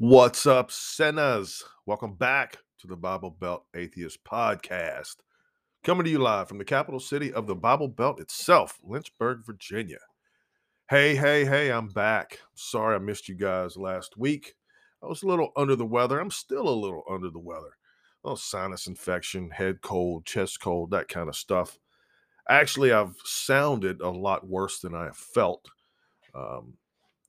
What's up, sinners? Welcome back to the Bible Belt Atheist Podcast. Coming to you live from the capital city of the Bible Belt itself, Lynchburg, Virginia. Hey, hey, hey, I'm back. Sorry I missed you guys last week. I was a little under the weather. I'm still a little under the weather. Oh, sinus infection, head cold, chest cold, that kind of stuff. Actually, I've sounded a lot worse than I felt. Um,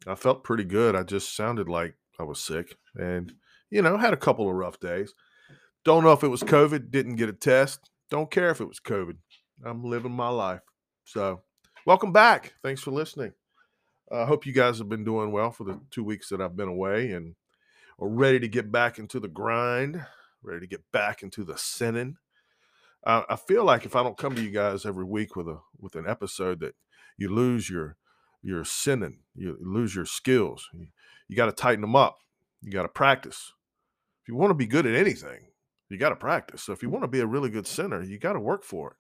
I felt pretty good. I just sounded like I was sick and, you know, had a couple of rough days. Don't know if it was COVID, didn't get a test. Don't care if it was COVID. I'm living my life. So, welcome back. Thanks for listening. I uh, hope you guys have been doing well for the two weeks that I've been away and are ready to get back into the grind, ready to get back into the sinning. Uh, I feel like if I don't come to you guys every week with a with an episode that you lose your your sinning, you lose your skills. You, you got to tighten them up. You got to practice. If you want to be good at anything, you got to practice. So if you want to be a really good sinner, you got to work for it.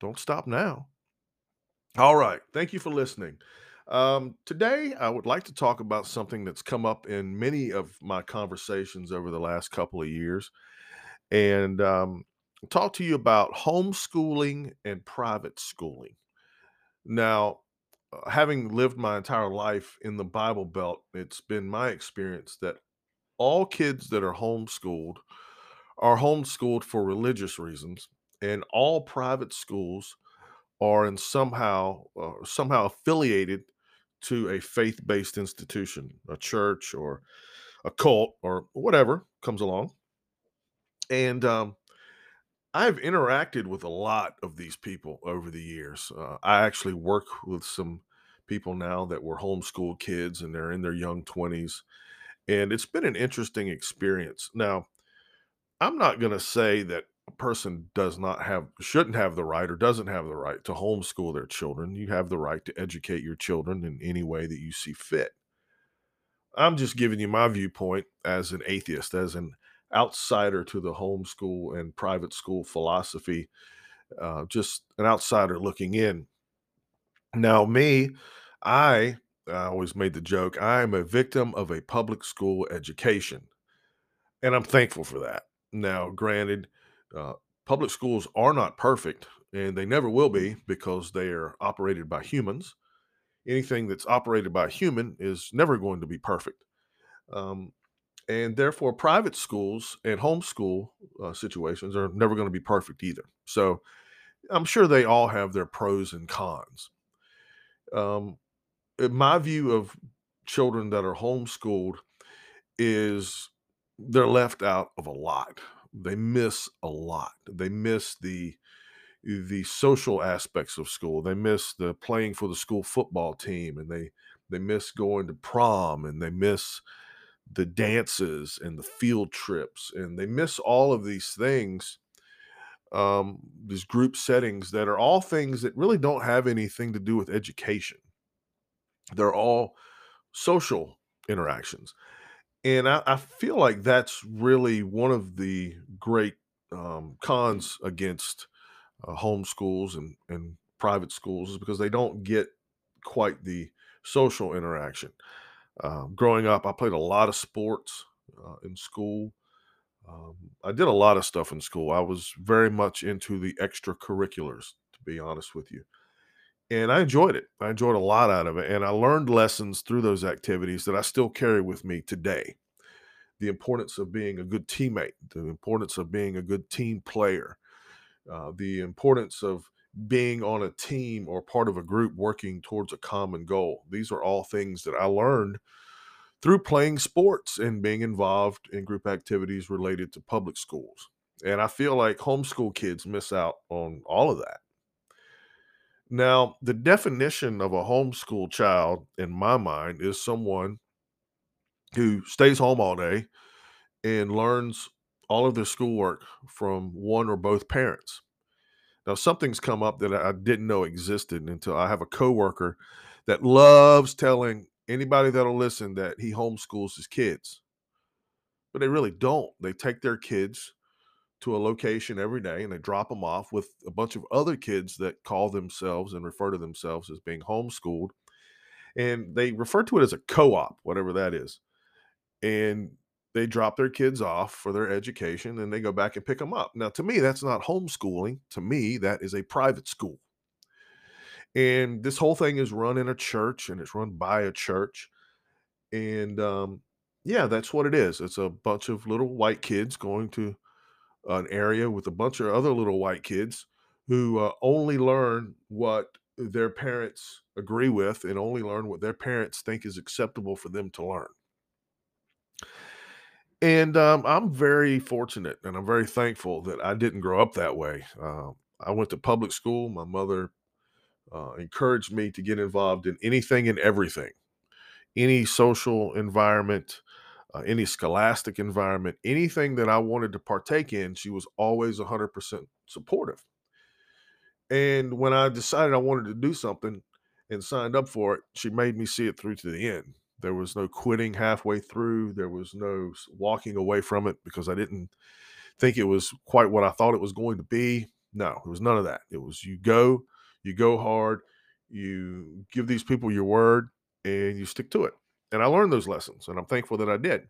Don't stop now. All right. Thank you for listening. Um, today, I would like to talk about something that's come up in many of my conversations over the last couple of years and um, talk to you about homeschooling and private schooling. Now, having lived my entire life in the Bible Belt, it's been my experience that all kids that are homeschooled are homeschooled for religious reasons, and all private schools are in somehow uh, somehow affiliated to a faith-based institution, a church or a cult or whatever comes along. And um, I've interacted with a lot of these people over the years. Uh, I actually work with some people now that were homeschool kids and they're in their young 20s. And it's been an interesting experience. Now, I'm not going to say that a person does not have, shouldn't have the right or doesn't have the right to homeschool their children. You have the right to educate your children in any way that you see fit. I'm just giving you my viewpoint as an atheist, as an outsider to the homeschool and private school philosophy, uh, just an outsider looking in. Now, me, I, I always made the joke, I am a victim of a public school education. And I'm thankful for that. Now, granted, uh, public schools are not perfect, and they never will be because they are operated by humans. Anything that's operated by a human is never going to be perfect. Um, and therefore private schools and homeschool uh, situations are never going to be perfect either so i'm sure they all have their pros and cons um, my view of children that are homeschooled is they're left out of a lot. They miss a lot. They miss the the social aspects of school. They miss the playing for the school football team and they they miss going to prom and they miss the dances and the field trips and they miss all of these things um these group settings that are all things that really don't have anything to do with education they're all social interactions and i, I feel like that's really one of the great um, cons against uh, homeschools and, and private schools is because they don't get quite the social interaction um, growing up, I played a lot of sports uh, in school. Um, I did a lot of stuff in school. I was very much into the extracurriculars, to be honest with you. And I enjoyed it. I enjoyed a lot out of it. And I learned lessons through those activities that I still carry with me today. The importance of being a good teammate, the importance of being a good team player, uh, the importance of being on a team or part of a group working towards a common goal. These are all things that I learned through playing sports and being involved in group activities related to public schools. And I feel like homeschool kids miss out on all of that. Now, the definition of a homeschool child, in my mind, is someone who stays home all day and learns all of their schoolwork from one or both parents. Now, something's come up that I didn't know existed until I have a coworker that loves telling anybody that'll listen that he homeschools his kids. But they really don't. They take their kids to a location every day and they drop them off with a bunch of other kids that call themselves and refer to themselves as being homeschooled. And they refer to it as a co op, whatever that is. and they drop their kids off for their education and they go back and pick them up. Now, to me, that's not homeschooling. To me, that is a private school. And this whole thing is run in a church and it's run by a church. And um, yeah, that's what it is. It's a bunch of little white kids going to an area with a bunch of other little white kids who uh, only learn what their parents agree with and only learn what their parents think is acceptable for them to learn. And um, I'm very fortunate and I'm very thankful that I didn't grow up that way. Uh, I went to public school. My mother uh, encouraged me to get involved in anything and everything, any social environment, uh, any scholastic environment, anything that I wanted to partake in. She was always 100% supportive. And when I decided I wanted to do something and signed up for it, she made me see it through to the end. There was no quitting halfway through. There was no walking away from it because I didn't think it was quite what I thought it was going to be. No, it was none of that. It was you go, you go hard, you give these people your word, and you stick to it. And I learned those lessons, and I'm thankful that I did.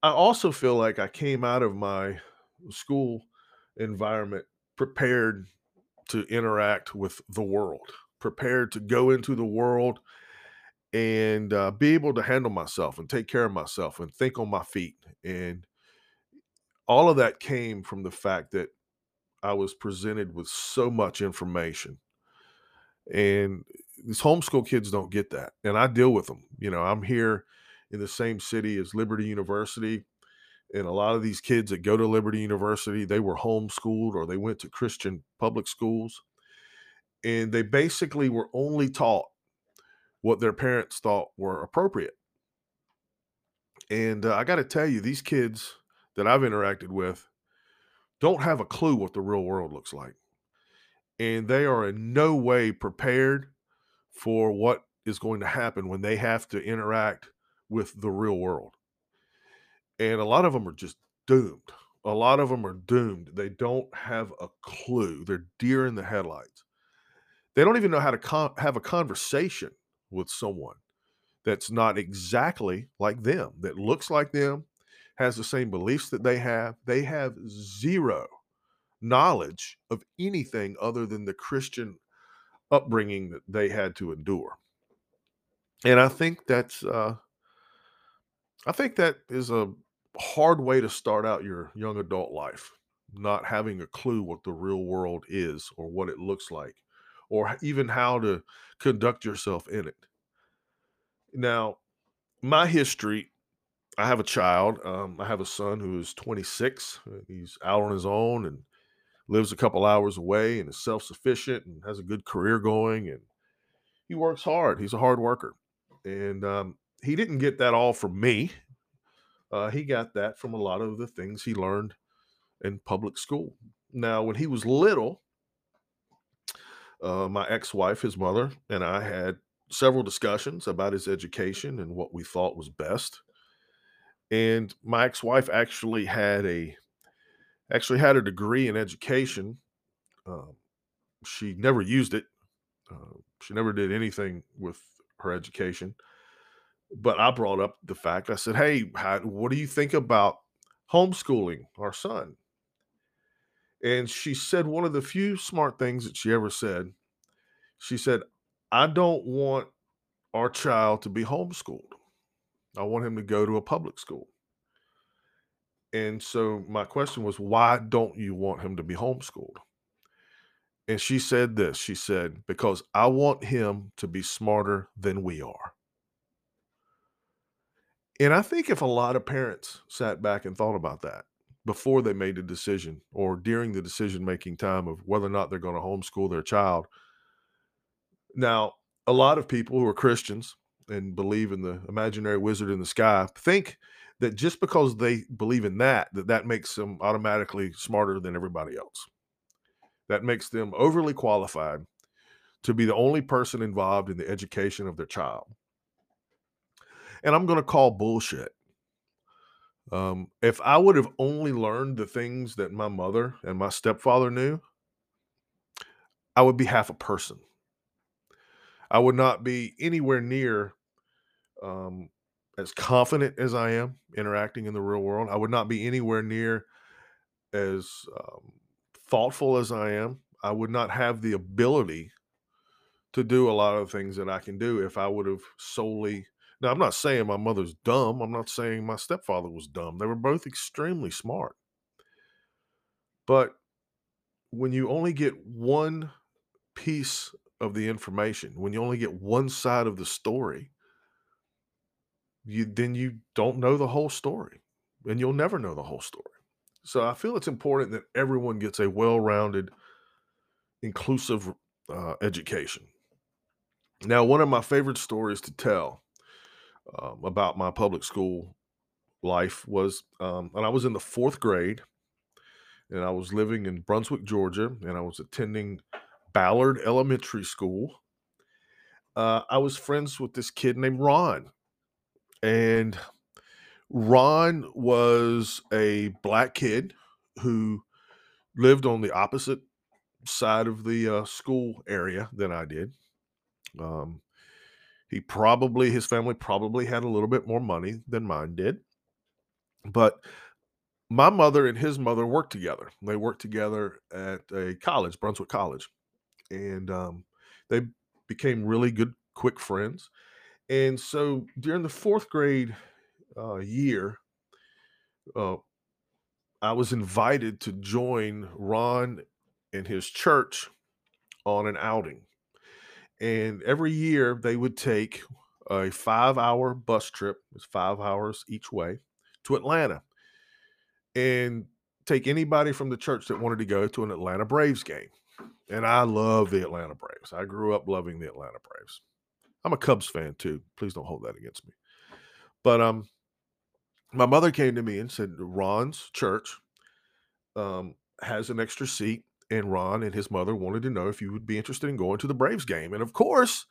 I also feel like I came out of my school environment prepared to interact with the world, prepared to go into the world and uh, be able to handle myself and take care of myself and think on my feet. And all of that came from the fact that I was presented with so much information. And these homeschool kids don't get that. And I deal with them. You know, I'm here in the same city as Liberty University. And a lot of these kids that go to Liberty University, they were homeschooled or they went to Christian public schools. And they basically were only taught what their parents thought were appropriate. And uh, I got to tell you, these kids that I've interacted with don't have a clue what the real world looks like. And they are in no way prepared for what is going to happen when they have to interact with the real world. And a lot of them are just doomed. A lot of them are doomed. They don't have a clue. They're deer in the headlights. They don't even know how to con- have a conversation with someone that's not exactly like them, that looks like them, has the same beliefs that they have. They have zero knowledge of anything other than the Christian upbringing that they had to endure. And I think that's uh I think that is a hard way to start out your young adult life, not having a clue what the real world is or what it looks like or even how to conduct yourself in it. Now, my history I have a child. Um, I have a son who is 26. Uh, he's out on his own and lives a couple hours away and is self sufficient and has a good career going. And he works hard. He's a hard worker. And um, he didn't get that all from me. Uh, he got that from a lot of the things he learned in public school. Now, when he was little, uh, my ex wife, his mother, and I had several discussions about his education and what we thought was best. And my ex-wife actually had a actually had a degree in education. Um, she never used it. Uh, she never did anything with her education. But I brought up the fact. I said, "Hey, how, what do you think about homeschooling our son?" And she said one of the few smart things that she ever said. She said, I don't want our child to be homeschooled. I want him to go to a public school. And so my question was, why don't you want him to be homeschooled? And she said this she said, because I want him to be smarter than we are. And I think if a lot of parents sat back and thought about that before they made a decision or during the decision making time of whether or not they're going to homeschool their child, now, a lot of people who are Christians and believe in the imaginary wizard in the sky think that just because they believe in that, that that makes them automatically smarter than everybody else. That makes them overly qualified to be the only person involved in the education of their child. And I'm going to call bullshit. Um, if I would have only learned the things that my mother and my stepfather knew, I would be half a person. I would not be anywhere near um, as confident as I am interacting in the real world. I would not be anywhere near as um, thoughtful as I am. I would not have the ability to do a lot of things that I can do if I would have solely. Now, I'm not saying my mother's dumb. I'm not saying my stepfather was dumb. They were both extremely smart. But when you only get one piece of the information, when you only get one side of the story, you then you don't know the whole story and you'll never know the whole story. So I feel it's important that everyone gets a well-rounded, inclusive uh, education. Now, one of my favorite stories to tell um, about my public school life was, um, and I was in the fourth grade, and I was living in Brunswick, Georgia, and I was attending Ballard Elementary School. Uh, I was friends with this kid named Ron, and Ron was a black kid who lived on the opposite side of the uh, school area than I did. Um, he probably, his family probably had a little bit more money than mine did. But my mother and his mother worked together. They worked together at a college, Brunswick College. And um, they became really good, quick friends. And so during the fourth grade uh, year, uh, I was invited to join Ron and his church on an outing. And every year they would take a five hour bus trip, it's five hours each way, to Atlanta and take anybody from the church that wanted to go to an Atlanta Braves game. And I love the Atlanta Braves. I grew up loving the Atlanta Braves. I'm a Cubs fan too. Please don't hold that against me. But um, my mother came to me and said Ron's church um, has an extra seat, and Ron and his mother wanted to know if you would be interested in going to the Braves game. And of course,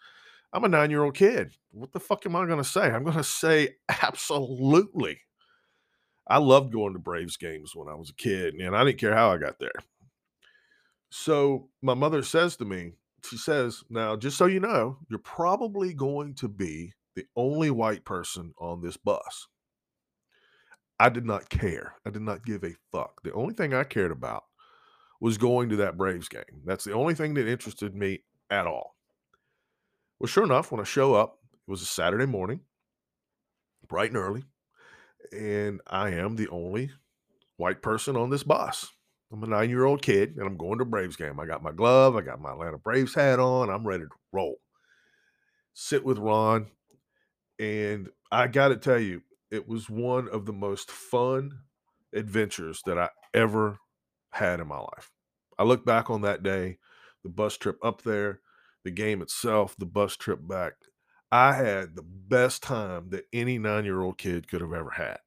I'm a nine year old kid. What the fuck am I going to say? I'm going to say absolutely. I loved going to Braves games when I was a kid, and I didn't care how I got there. So my mother says to me, she says, Now, just so you know, you're probably going to be the only white person on this bus. I did not care. I did not give a fuck. The only thing I cared about was going to that Braves game. That's the only thing that interested me at all. Well, sure enough, when I show up, it was a Saturday morning, bright and early, and I am the only white person on this bus. I'm a nine year old kid and I'm going to Braves game. I got my glove, I got my Atlanta Braves hat on, I'm ready to roll. Sit with Ron, and I got to tell you, it was one of the most fun adventures that I ever had in my life. I look back on that day, the bus trip up there, the game itself, the bus trip back. I had the best time that any nine year old kid could have ever had.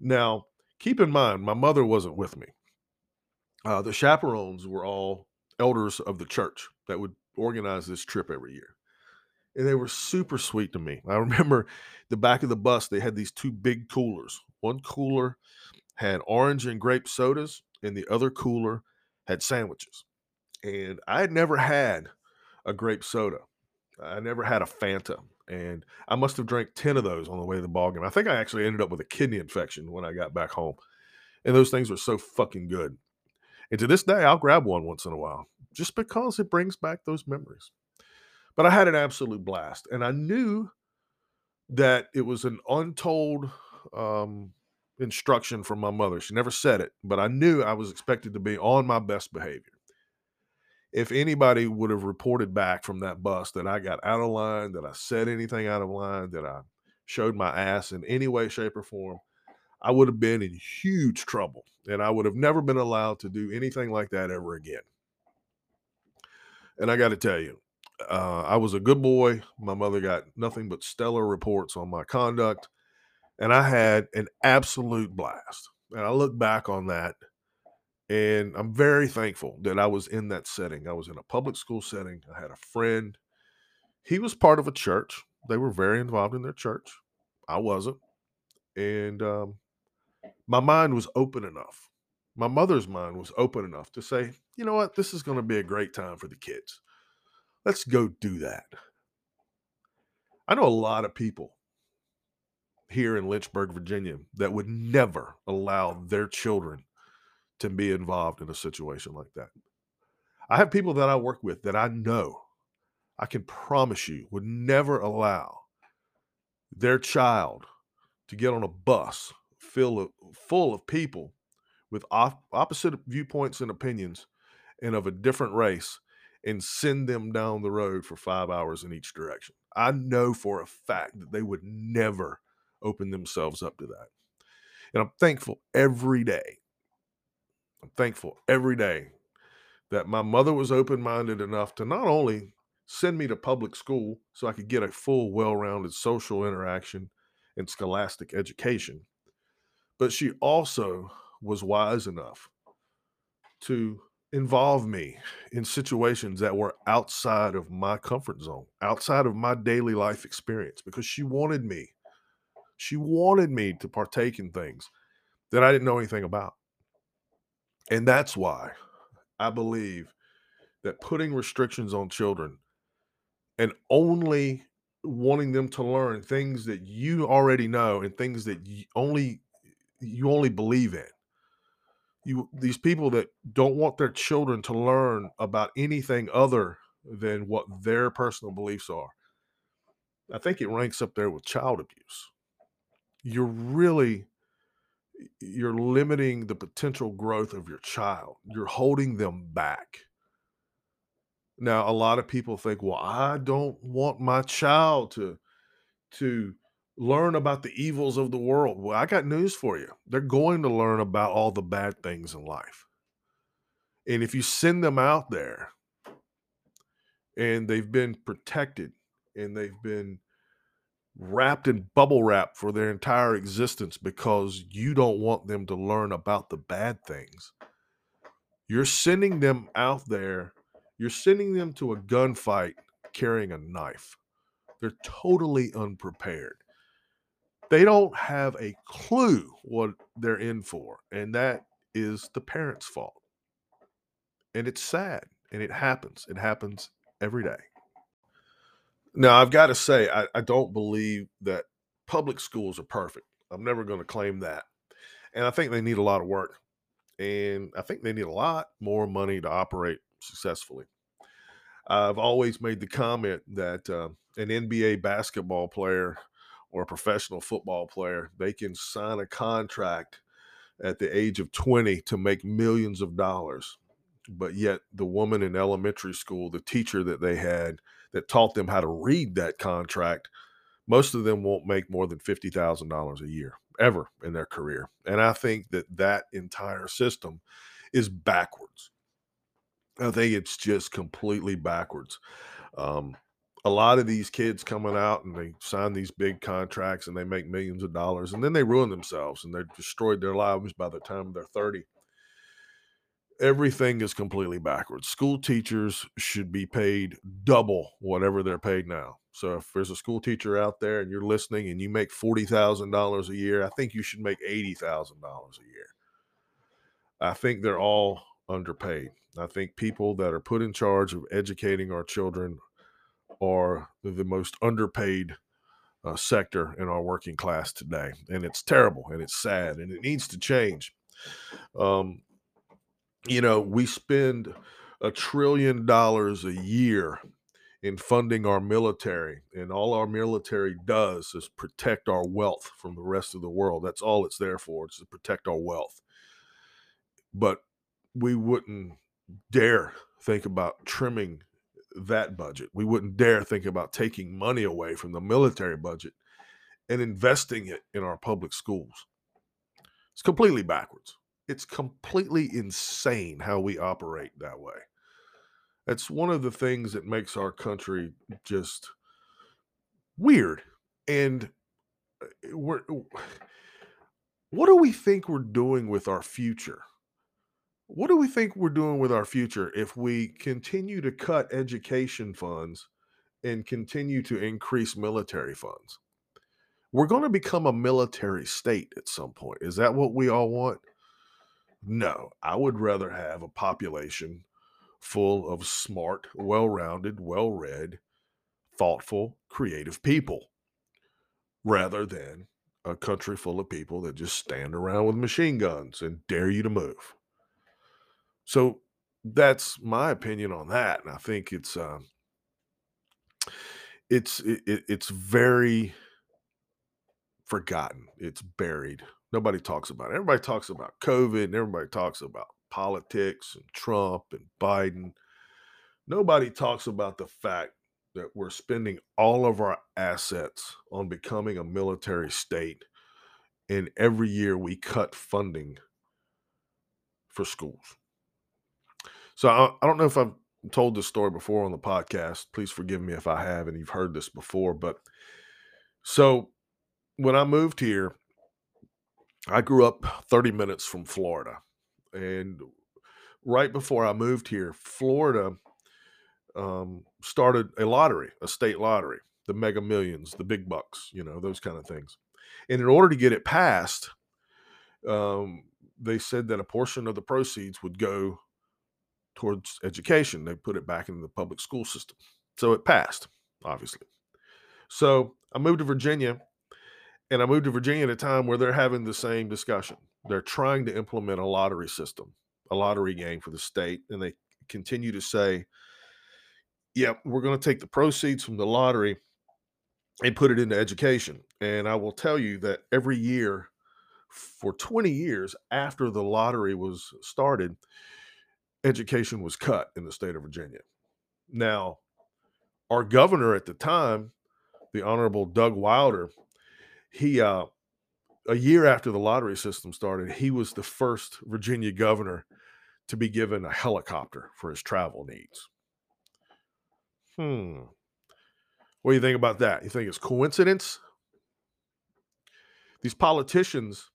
Now, keep in mind, my mother wasn't with me. Uh, the chaperones were all elders of the church that would organize this trip every year. And they were super sweet to me. I remember the back of the bus, they had these two big coolers. One cooler had orange and grape sodas, and the other cooler had sandwiches. And I had never had a grape soda. I never had a Fanta. And I must have drank 10 of those on the way to the ball game. I think I actually ended up with a kidney infection when I got back home. And those things were so fucking good. And to this day, I'll grab one once in a while just because it brings back those memories. But I had an absolute blast. And I knew that it was an untold um, instruction from my mother. She never said it, but I knew I was expected to be on my best behavior. If anybody would have reported back from that bus that I got out of line, that I said anything out of line, that I showed my ass in any way, shape, or form, I would have been in huge trouble and I would have never been allowed to do anything like that ever again. And I got to tell you, uh, I was a good boy. My mother got nothing but stellar reports on my conduct, and I had an absolute blast. And I look back on that, and I'm very thankful that I was in that setting. I was in a public school setting. I had a friend. He was part of a church. They were very involved in their church. I wasn't. And um, my mind was open enough. My mother's mind was open enough to say, you know what, this is going to be a great time for the kids. Let's go do that. I know a lot of people here in Lynchburg, Virginia, that would never allow their children to be involved in a situation like that. I have people that I work with that I know, I can promise you, would never allow their child to get on a bus full of, full of people with op- opposite viewpoints and opinions and of a different race and send them down the road for five hours in each direction. I know for a fact that they would never open themselves up to that. And I'm thankful every day. I'm thankful every day that my mother was open minded enough to not only send me to public school so I could get a full, well rounded social interaction and scholastic education, but she also was wise enough to involve me in situations that were outside of my comfort zone, outside of my daily life experience, because she wanted me. She wanted me to partake in things that I didn't know anything about. And that's why I believe that putting restrictions on children and only wanting them to learn things that you already know and things that you only you only believe in. You these people that don't want their children to learn about anything other than what their personal beliefs are i think it ranks up there with child abuse. You're really you're limiting the potential growth of your child. You're holding them back. Now a lot of people think well i don't want my child to to learn about the evils of the world. Well, I got news for you. They're going to learn about all the bad things in life. And if you send them out there and they've been protected and they've been wrapped in bubble wrap for their entire existence because you don't want them to learn about the bad things, you're sending them out there, you're sending them to a gunfight carrying a knife. They're totally unprepared they don't have a clue what they're in for. And that is the parents' fault. And it's sad. And it happens. It happens every day. Now, I've got to say, I, I don't believe that public schools are perfect. I'm never going to claim that. And I think they need a lot of work. And I think they need a lot more money to operate successfully. I've always made the comment that uh, an NBA basketball player or a professional football player, they can sign a contract at the age of 20 to make millions of dollars. But yet, the woman in elementary school, the teacher that they had that taught them how to read that contract, most of them won't make more than $50,000 a year ever in their career. And I think that that entire system is backwards. I think it's just completely backwards. Um, a lot of these kids coming out and they sign these big contracts and they make millions of dollars and then they ruin themselves and they're destroyed their lives by the time they're 30 everything is completely backwards. School teachers should be paid double whatever they're paid now. So if there's a school teacher out there and you're listening and you make $40,000 a year i think you should make $80,000 a year. I think they're all underpaid. I think people that are put in charge of educating our children are the most underpaid uh, sector in our working class today. And it's terrible and it's sad and it needs to change. Um, you know, we spend a trillion dollars a year in funding our military, and all our military does is protect our wealth from the rest of the world. That's all it's there for, it's to protect our wealth. But we wouldn't dare think about trimming that budget. We wouldn't dare think about taking money away from the military budget and investing it in our public schools. It's completely backwards. It's completely insane how we operate that way. That's one of the things that makes our country just weird. And uh, we're, what do we think we're doing with our future? What do we think we're doing with our future if we continue to cut education funds and continue to increase military funds? We're going to become a military state at some point. Is that what we all want? No, I would rather have a population full of smart, well rounded, well read, thoughtful, creative people rather than a country full of people that just stand around with machine guns and dare you to move. So that's my opinion on that, and I think it's um, it's it, it, it's very forgotten. It's buried. Nobody talks about it. Everybody talks about COVID and everybody talks about politics and Trump and Biden. Nobody talks about the fact that we're spending all of our assets on becoming a military state. And every year we cut funding for schools. So I, I don't know if I've told this story before on the podcast. Please forgive me if I have and you've heard this before. But so when I moved here, I grew up 30 minutes from Florida. And right before I moved here, Florida um, started a lottery, a state lottery, the mega millions, the big bucks, you know, those kind of things. And in order to get it passed, um, they said that a portion of the proceeds would go towards education. They put it back into the public school system. So it passed, obviously. So I moved to Virginia, and I moved to Virginia at a time where they're having the same discussion. They're trying to implement a lottery system, a lottery game for the state, and they continue to say, "Yep, yeah, we're going to take the proceeds from the lottery and put it into education." And I will tell you that every year for 20 years after the lottery was started, education was cut in the state of Virginia. Now, our governor at the time, the Honorable Doug Wilder, he uh, a year after the lottery system started, he was the first Virginia governor to be given a helicopter for his travel needs. Hmm. What do you think about that? You think it's coincidence? These politicians,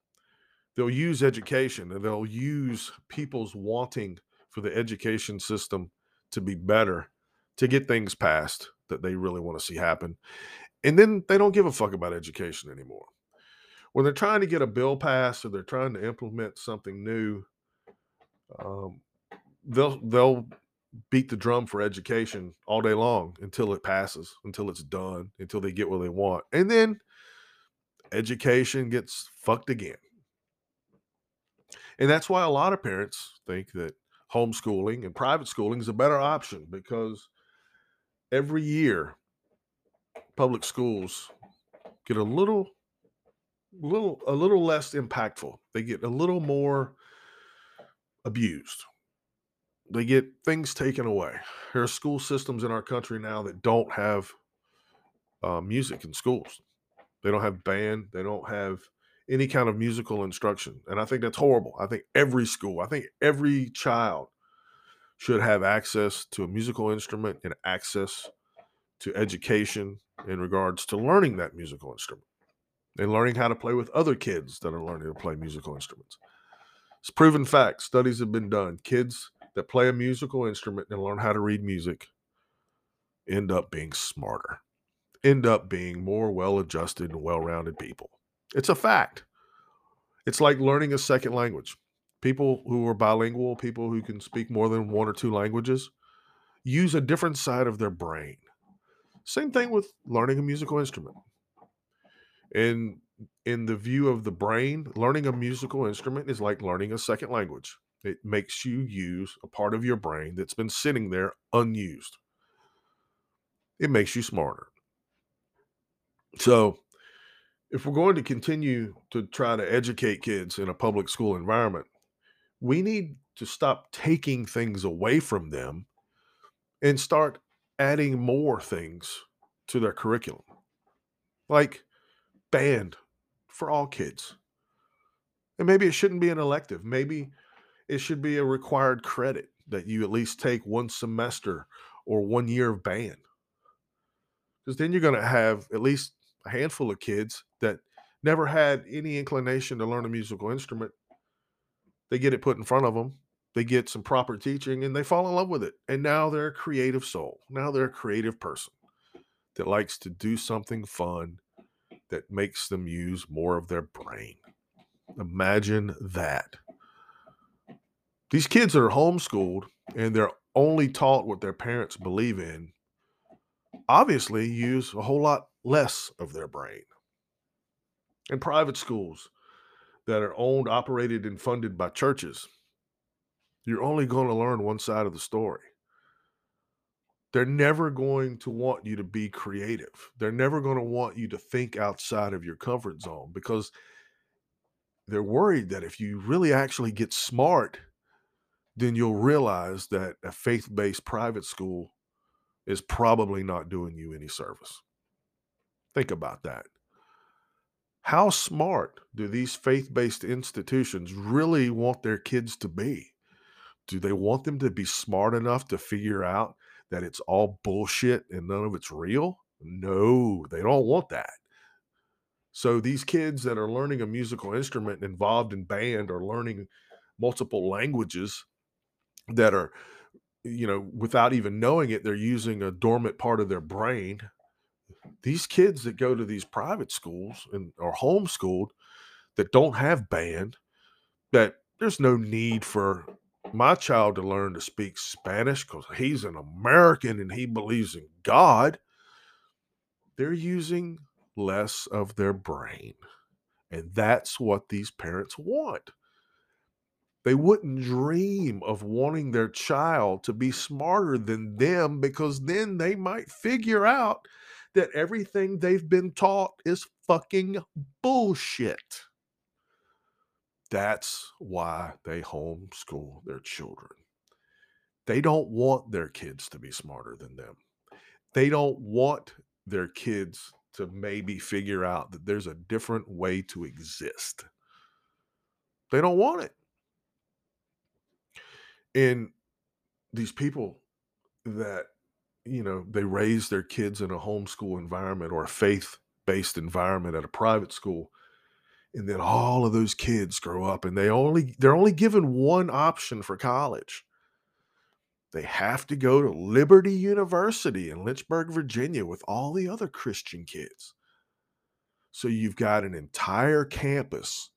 they'll use education and they'll use people's wanting for the education system to be better to get things passed that they really want to see happen. And then they don't give a fuck about education anymore. When they're trying to get a bill passed or they're trying to implement something new, um, they'll they'll beat the drum for education all day long until it passes, until it's done, until they get what they want. And then education gets fucked again. And that's why a lot of parents think that homeschooling and private schooling is a better option because every year public schools get a little little a little less impactful. They get a little more abused. They get things taken away. There are school systems in our country now that don't have uh, music in schools. They don't have band they don't have any kind of musical instruction. And I think that's horrible. I think every school, I think every child should have access to a musical instrument and access to education in regards to learning that musical instrument and learning how to play with other kids that are learning to play musical instruments. It's proven fact. Studies have been done. Kids that play a musical instrument and learn how to read music end up being smarter, end up being more well adjusted and well rounded people. It's a fact. It's like learning a second language. People who are bilingual, people who can speak more than one or two languages, use a different side of their brain. Same thing with learning a musical instrument. In in the view of the brain, learning a musical instrument is like learning a second language. It makes you use a part of your brain that's been sitting there unused. It makes you smarter. So, if we're going to continue to try to educate kids in a public school environment, we need to stop taking things away from them and start adding more things to their curriculum. Like band for all kids. And maybe it shouldn't be an elective. Maybe it should be a required credit that you at least take one semester or one year of band. Because then you're going to have at least a handful of kids that never had any inclination to learn a musical instrument. They get it put in front of them, they get some proper teaching, and they fall in love with it. And now they're a creative soul. Now they're a creative person that likes to do something fun that makes them use more of their brain. Imagine that. These kids are homeschooled and they're only taught what their parents believe in obviously use a whole lot less of their brain. and private schools that are owned, operated, and funded by churches, you're only going to learn one side of the story. They're never going to want you to be creative. They're never going to want you to think outside of your comfort zone because they're worried that if you really actually get smart, then you'll realize that a faith based private school is probably not doing you any service. Think about that. How smart do these faith based institutions really want their kids to be? Do they want them to be smart enough to figure out that it's all bullshit and none of it's real? No, they don't want that. So these kids that are learning a musical instrument involved in band or learning multiple languages that are you know without even knowing it they're using a dormant part of their brain these kids that go to these private schools and are homeschooled that don't have band that there's no need for my child to learn to speak spanish because he's an american and he believes in god they're using less of their brain and that's what these parents want. They wouldn't dream of wanting their child to be smarter than them because then they might figure out that everything they've been taught is fucking bullshit. That's why they homeschool their children. They don't want their kids to be smarter than them. They don't want their kids to maybe figure out that there's a different way to exist. They don't want it. And these people that, you know, they raise their kids in a homeschool environment or a faith based environment at a private school. And then all of those kids grow up and they only they're only given one option for college. They have to go to Liberty University in Lynchburg, Virginia with all the other Christian kids. So you've got an entire campus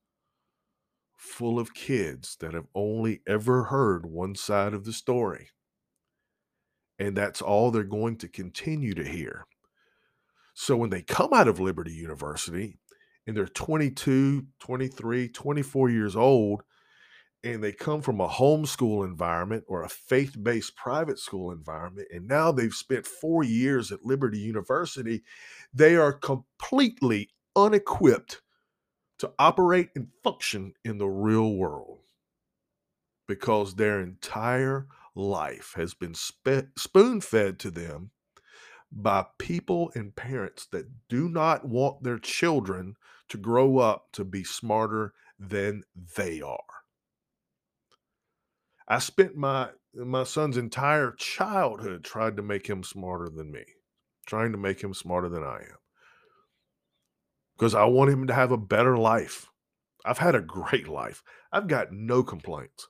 full of kids that have only ever heard one side of the story. And that's all they're going to continue to hear. So when they come out of Liberty University and they're 22, 23, 24 years old, and they come from a homeschool environment or a faith based private school environment, and now they've spent four years at Liberty University, they are completely unequipped to operate and function in the real world because their entire life has been spoon fed to them by people and parents that do not want their children to grow up to be smarter than they are. I spent my my son's entire childhood trying to make him smarter than me, trying to make him smarter than I am because I want him to have a better life. I've had a great life. I've got no complaints.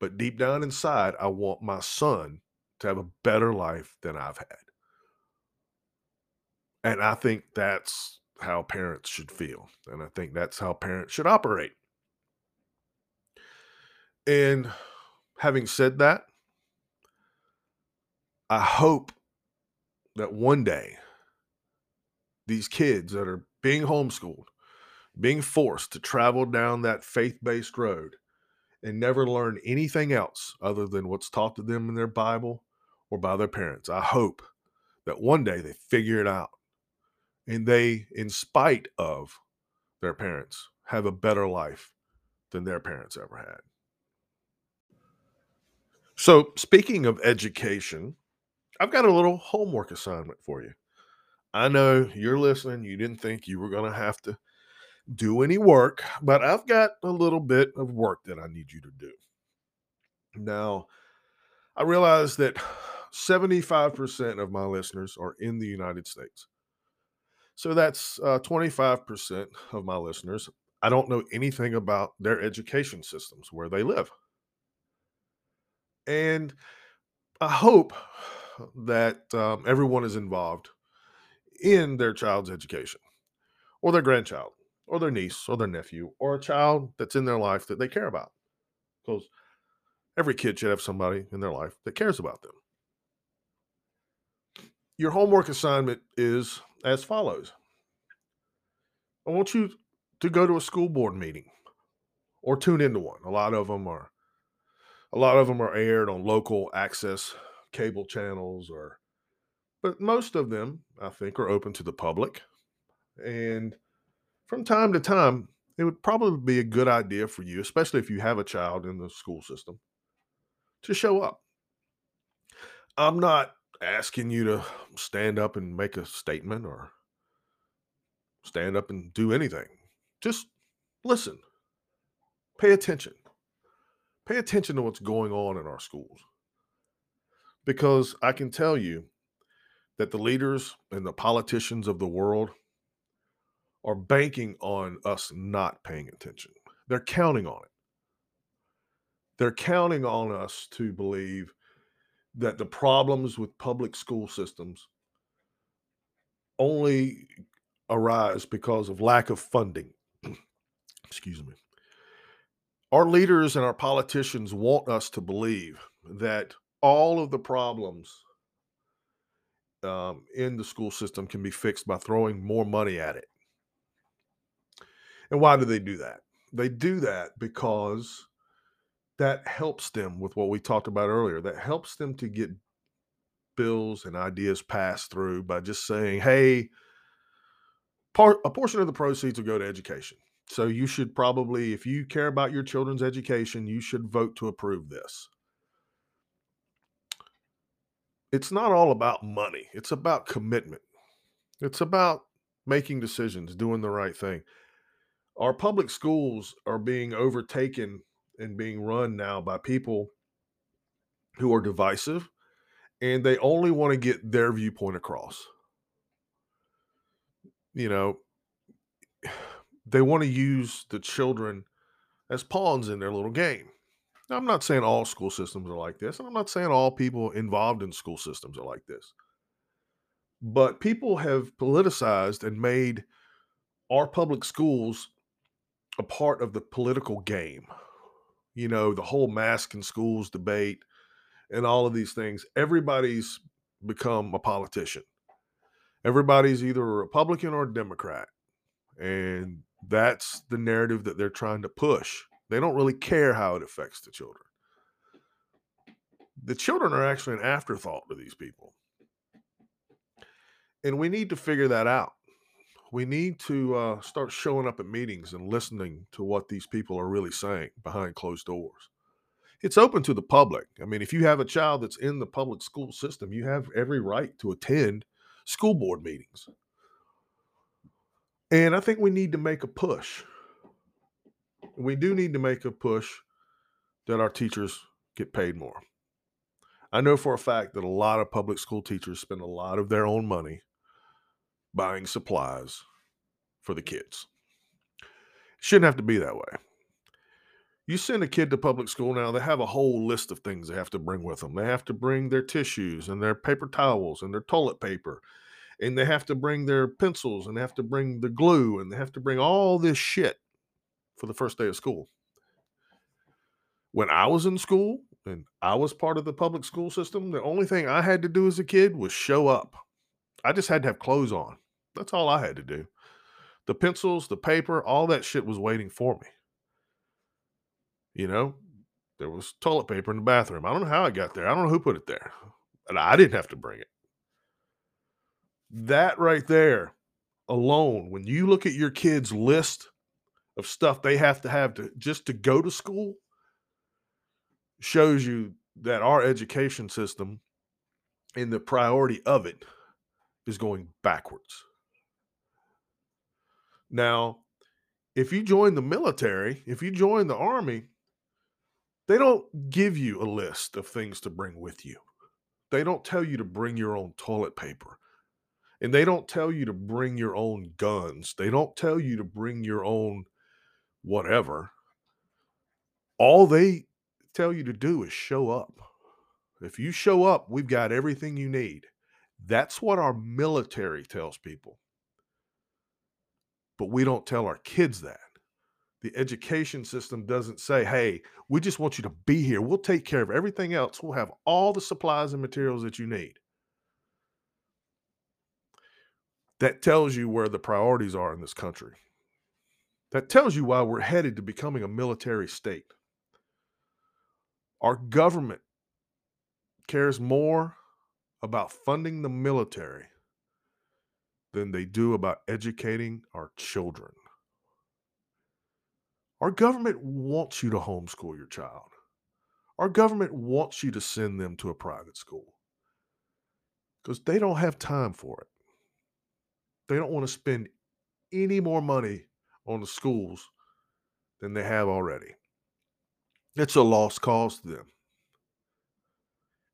But deep down inside, I want my son to have a better life than I've had. And I think that's how parents should feel. And I think that's how parents should operate. And having said that, I hope that one day these kids that are being homeschooled, being forced to travel down that faith based road and never learn anything else other than what's taught to them in their Bible or by their parents. I hope that one day they figure it out and they, in spite of their parents, have a better life than their parents ever had. So, speaking of education, I've got a little homework assignment for you. I know you're listening. You didn't think you were going to have to do any work, but I've got a little bit of work that I need you to do. Now, I realize that 75% of my listeners are in the United States. So that's uh, 25% of my listeners. I don't know anything about their education systems where they live. And I hope that um, everyone is involved in their child's education or their grandchild or their niece or their nephew or a child that's in their life that they care about. Because every kid should have somebody in their life that cares about them. Your homework assignment is as follows I want you to go to a school board meeting or tune into one. A lot of them are a lot of them are aired on local access cable channels or but most of them I think are open to the public. And from time to time, it would probably be a good idea for you, especially if you have a child in the school system, to show up. I'm not asking you to stand up and make a statement or stand up and do anything. Just listen. Pay attention. Pay attention to what's going on in our schools. Because I can tell you that the leaders and the politicians of the world are banking on us not paying attention. They're counting on it. They're counting on us to believe that the problems with public school systems only arise because of lack of funding. Excuse me. Our leaders and our politicians want us to believe that all of the problems um, in the school system can be fixed by throwing more money at it. And why do they do that? They do that because that helps them with what we talked about earlier. That helps them to get bills and ideas passed through by just saying, hey, part, a portion of the proceeds will go to education. So you should probably, if you care about your children's education, you should vote to approve this. It's not all about money, it's about commitment. It's about making decisions, doing the right thing our public schools are being overtaken and being run now by people who are divisive and they only want to get their viewpoint across. You know, they want to use the children as pawns in their little game. Now, I'm not saying all school systems are like this, and I'm not saying all people involved in school systems are like this. But people have politicized and made our public schools a part of the political game. You know, the whole mask in schools debate and all of these things. Everybody's become a politician. Everybody's either a Republican or a Democrat. And that's the narrative that they're trying to push. They don't really care how it affects the children. The children are actually an afterthought to these people. And we need to figure that out we need to uh, start showing up at meetings and listening to what these people are really saying behind closed doors. It's open to the public. I mean, if you have a child that's in the public school system, you have every right to attend school board meetings. And I think we need to make a push. We do need to make a push that our teachers get paid more. I know for a fact that a lot of public school teachers spend a lot of their own money buying supplies for the mm-hmm. kids. Shouldn't have to be that way. You send a kid to public school now, they have a whole list of things they have to bring with them. They have to bring their tissues and their paper towels and their toilet paper, and they have to bring their pencils and they have to bring the glue and they have to bring all this shit for the first day of school. When I was in school and I was part of the public school system, the only thing I had to do as a kid was show up. I just had to have clothes on. That's all I had to do. The pencils, the paper, all that shit was waiting for me. You know, there was toilet paper in the bathroom. I don't know how it got there. I don't know who put it there. And I didn't have to bring it. That right there alone, when you look at your kids' list of stuff they have to have to just to go to school, shows you that our education system and the priority of it is going backwards. Now, if you join the military, if you join the army, they don't give you a list of things to bring with you. They don't tell you to bring your own toilet paper. And they don't tell you to bring your own guns. They don't tell you to bring your own whatever. All they tell you to do is show up. If you show up, we've got everything you need. That's what our military tells people. But we don't tell our kids that. The education system doesn't say, hey, we just want you to be here. We'll take care of everything else. We'll have all the supplies and materials that you need. That tells you where the priorities are in this country. That tells you why we're headed to becoming a military state. Our government cares more about funding the military than they do about educating our children. Our government wants you to homeschool your child. Our government wants you to send them to a private school because they don't have time for it. They don't want to spend any more money on the schools than they have already. It's a lost cause to them.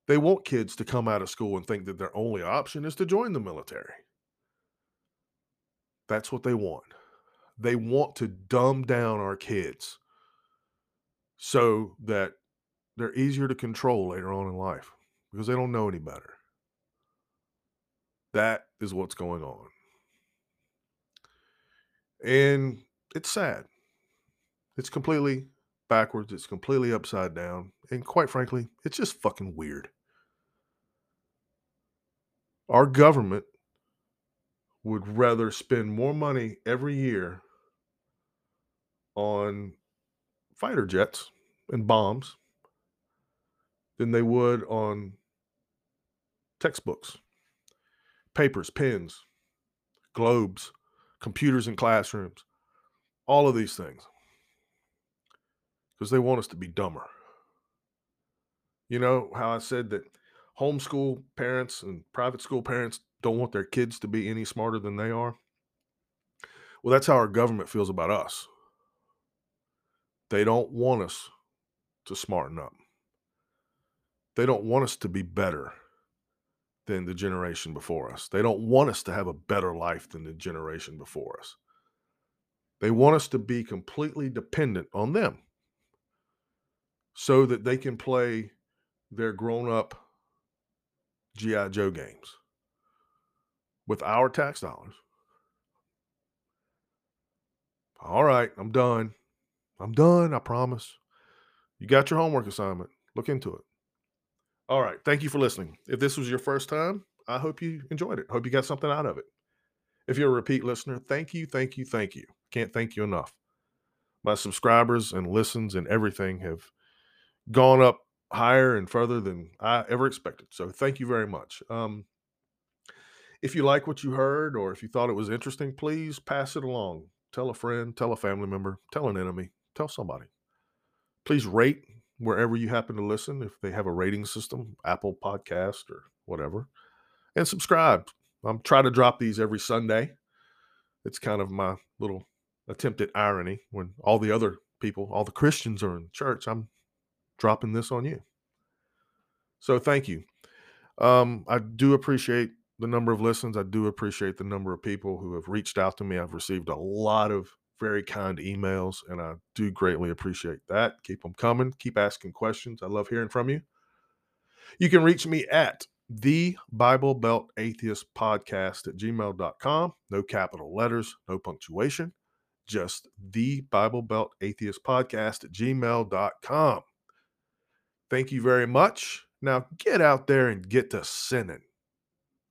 They want kids to come out of school and think that their only option is to join the military. That's what they want. They want to dumb down our kids so that they're easier to control later on in life because they don't know any better. That is what's going on. And it's sad. It's completely backwards. It's completely upside down. And quite frankly, it's just fucking weird. Our government would rather spend more money every year on fighter jets and bombs than they would on textbooks, papers, pens, globes, computers in classrooms, all of these things. Because they want us to be dumber. You know how I said that homeschool parents and private school parents don't want their kids to be any smarter than they are? Well, that's how our government feels about us. They don't want us to smarten up. They don't want us to be better than the generation before us. They don't want us to have a better life than the generation before us. They want us to be completely dependent on them so that they can play their grown up G.I. Joe games with our tax dollars. All right, I'm done. I'm done, I promise. You got your homework assignment. Look into it. All right. Thank you for listening. If this was your first time, I hope you enjoyed it. Hope you got something out of it. If you're a repeat listener, thank you, thank you, thank you. Can't thank you enough. My subscribers and listens and everything have gone up higher and further than I ever expected. So thank you very much. Um, if you like what you heard or if you thought it was interesting, please pass it along. Tell a friend, tell a family member, tell an enemy, tell somebody. Please rate wherever you happen to listen if they have a rating system, Apple Podcast or whatever, and subscribe. I'm trying to drop these every Sunday. It's kind of my little attempt at irony when all the other people, all the Christians are in church. I'm dropping this on you. So thank you. Um, I do appreciate the number of listens. I do appreciate the number of people who have reached out to me. I've received a lot of very kind emails, and I do greatly appreciate that. Keep them coming. Keep asking questions. I love hearing from you. You can reach me at the Bible Belt Atheist Podcast at gmail.com. No capital letters, no punctuation, just the Bible Belt Atheist Podcast at gmail.com. Thank you very much. Now get out there and get to sinning.